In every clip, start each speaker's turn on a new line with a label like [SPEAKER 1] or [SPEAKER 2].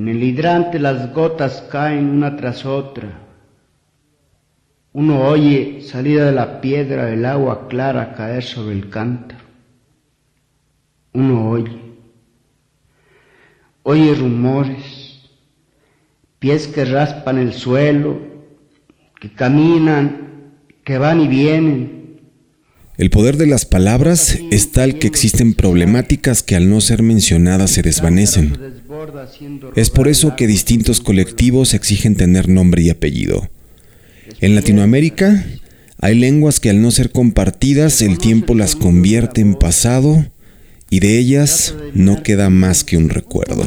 [SPEAKER 1] En el hidrante las gotas caen una tras otra. Uno oye salida de la piedra el agua clara caer sobre el cántaro. Uno oye. Oye rumores, pies que raspan el suelo, que caminan, que van y vienen.
[SPEAKER 2] El poder de las palabras es tal que existen problemáticas que al no ser mencionadas se desvanecen. Es por eso que distintos colectivos exigen tener nombre y apellido. En Latinoamérica hay lenguas que al no ser compartidas el tiempo las convierte en pasado y de ellas no queda más que un recuerdo.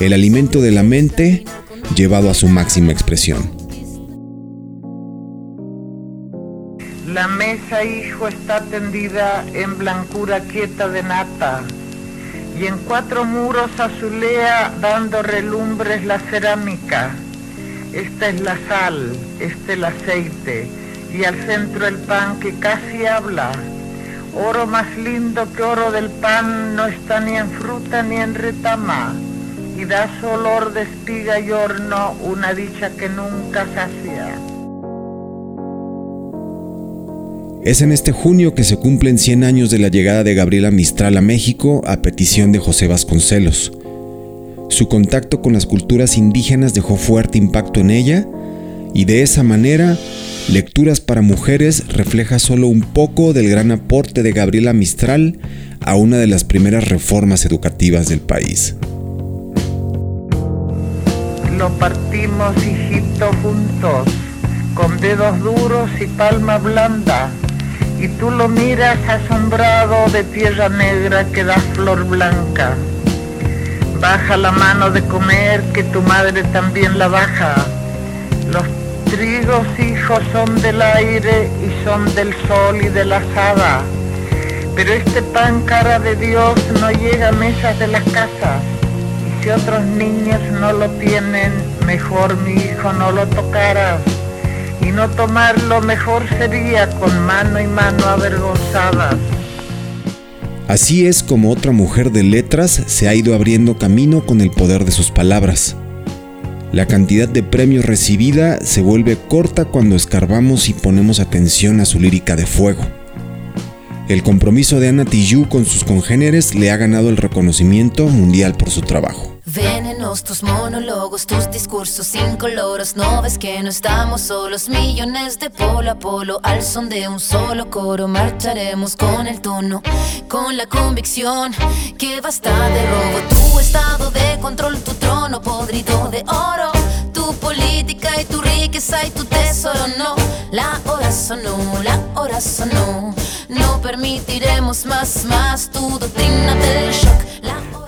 [SPEAKER 2] el alimento de la mente llevado a su máxima expresión.
[SPEAKER 3] La mesa, hijo, está tendida en blancura quieta de nata, y en cuatro muros azulea dando relumbres la cerámica. Esta es la sal, este el aceite, y al centro el pan que casi habla. Oro más lindo que oro del pan no está ni en fruta ni en retama y da su olor de espiga y horno, una dicha que nunca hacía.
[SPEAKER 2] Es en este junio que se cumplen 100 años de la llegada de Gabriela Mistral a México a petición de José Vasconcelos. Su contacto con las culturas indígenas dejó fuerte impacto en ella y de esa manera Lecturas para Mujeres refleja solo un poco del gran aporte de Gabriela Mistral a una de las primeras reformas educativas del país
[SPEAKER 3] lo partimos, hijito, juntos, con dedos duros y palma blanda, y tú lo miras asombrado de tierra negra que da flor blanca. Baja la mano de comer, que tu madre también la baja. Los trigos, hijos, son del aire y son del sol y de la asada. Pero este pan cara de Dios no llega a mesas de las casas si otros niños no lo tienen, mejor mi hijo no lo tocara. Y no tomarlo mejor sería con mano y mano avergonzadas.
[SPEAKER 2] Así es como otra mujer de letras se ha ido abriendo camino con el poder de sus palabras. La cantidad de premios recibida se vuelve corta cuando escarbamos y ponemos atención a su lírica de fuego. El compromiso de Ana Tijoux con sus congéneres le ha ganado el reconocimiento mundial por su trabajo.
[SPEAKER 4] Venenos tus monólogos, tus discursos incoloros. No ves que no estamos solos, millones de polo a polo. Al son de un solo coro, marcharemos con el tono, con la convicción que basta de robo. Tu estado de control, tu trono podrido de oro. Tu política y tu riqueza y tu tesoro, no. La hora sonó, la hora sonó. No permitiremos más, más tu doctrina del shock.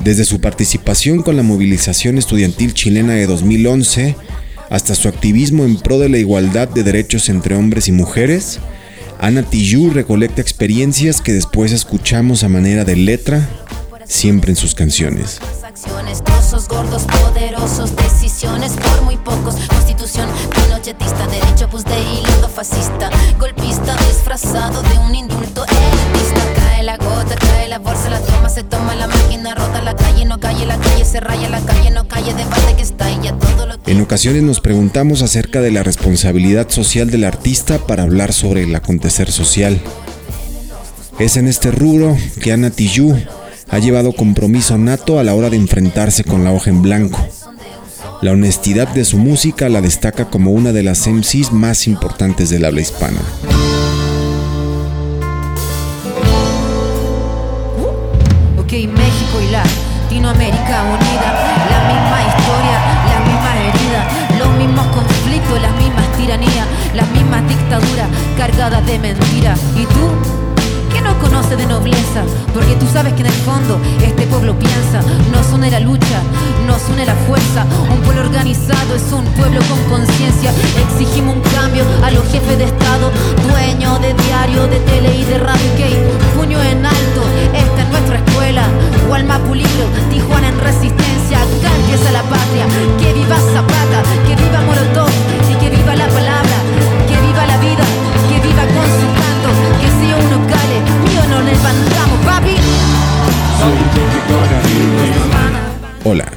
[SPEAKER 2] Desde su participación con la movilización estudiantil chilena de 2011 hasta su activismo en pro de la igualdad de derechos entre hombres y mujeres, Ana Tijoux recolecta experiencias que después escuchamos a manera de letra, siempre en sus canciones. gordos, poderosos, decisiones por muy pocos, constitución pinochetista, derecho pues de fascista, golpista disfrazado de un indulto elitista, cae la gota, cae la bolsa, la toma, se toma la máquina, rota la calle, no calle, la calle se raya, la calle no calle, debate que está y ya todo lo En ocasiones nos preguntamos acerca de la responsabilidad social del artista para hablar sobre el acontecer social. Es en este rubro que Ana Tijoux ha llevado compromiso nato a la hora de enfrentarse con la hoja en blanco. La honestidad de su música la destaca como una de las MCs más importantes del habla hispana.
[SPEAKER 4] Ok, México y Latinoamérica unida, la misma historia, la misma herida, los mismos conflictos, las mismas tiranías, las mismas dictaduras cargadas de mentiras. ¿Y tú? No conoce de nobleza, porque tú sabes que en el fondo este pueblo piensa, nos une la lucha, nos une la fuerza, un pueblo organizado es un pueblo con conciencia, exigimos un cambio a los jefes de Estado, dueños de diario, de tele y de radio, que
[SPEAKER 2] Hola,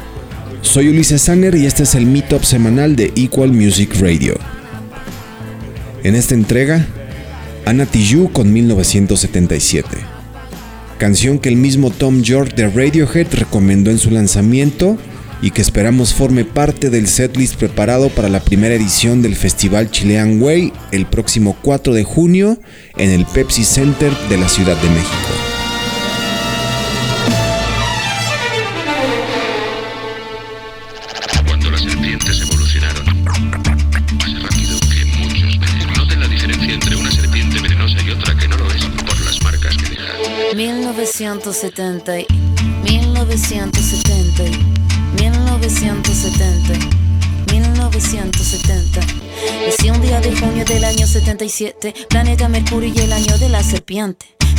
[SPEAKER 2] soy Ulises Sanner y este es el Meetup semanal de Equal Music Radio. En esta entrega, Anna Tijoux con 1977, canción que el mismo Tom York de Radiohead recomendó en su lanzamiento y que esperamos forme parte del setlist preparado para la primera edición del Festival Chilean Way el próximo 4 de junio en el Pepsi Center de la Ciudad de México.
[SPEAKER 4] 1970, 1970. 1970. 1970. Nací un día de junio del año 77, planeta Mercurio y el año de la serpiente.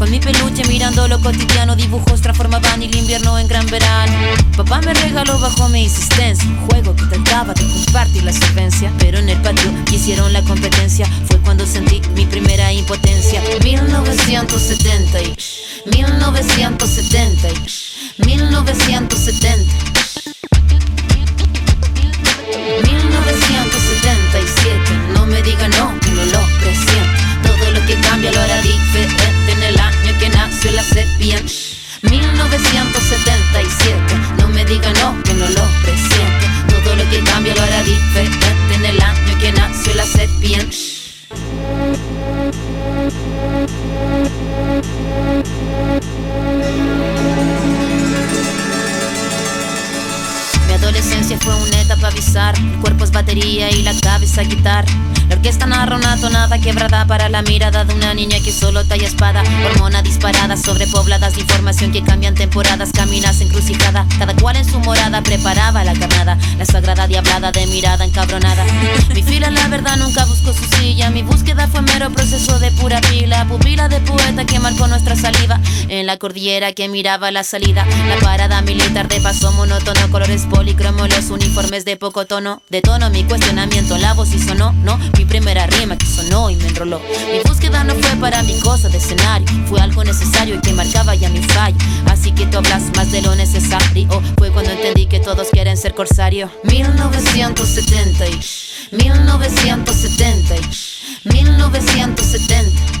[SPEAKER 4] Con mi peluche mirando lo cotidiano, dibujos transformaban el invierno en gran verano. Papá me regaló bajo mi insistencia un juego que trataba de compartir la solvencia. Pero en el patio hicieron la competencia, fue cuando sentí mi primera impotencia. 1970, 1970, 1970. Nació la batería y la cabeza guitarra. La orquesta narra una tonada quebrada para la mirada de una niña que solo talla espada. Hormona disparada, sobrepobladas de información que cambian temporadas, caminas encrucijada. Cada cual en su morada preparaba la carnada. La sagrada diablada de mirada encabronada. Mi fila, la verdad, nunca buscó su silla. Mi búsqueda fue mero proceso de pura pila. Pupila de poeta que marcó nuestra saliva. En la cordillera que miraba la salida. La parada militar de paso monótono, colores policromo, los uniformes de poco tono. De tono mi cuestionamiento, la voz y sonó, no. Mi primera rima que sonó y me enroló. Mi búsqueda no fue para mi cosa de escenario, fue algo necesario y que marcaba ya mi fallo. Así que tú hablas más de lo necesario. Fue cuando entendí que todos quieren ser corsario. 1970, 1970, 1970.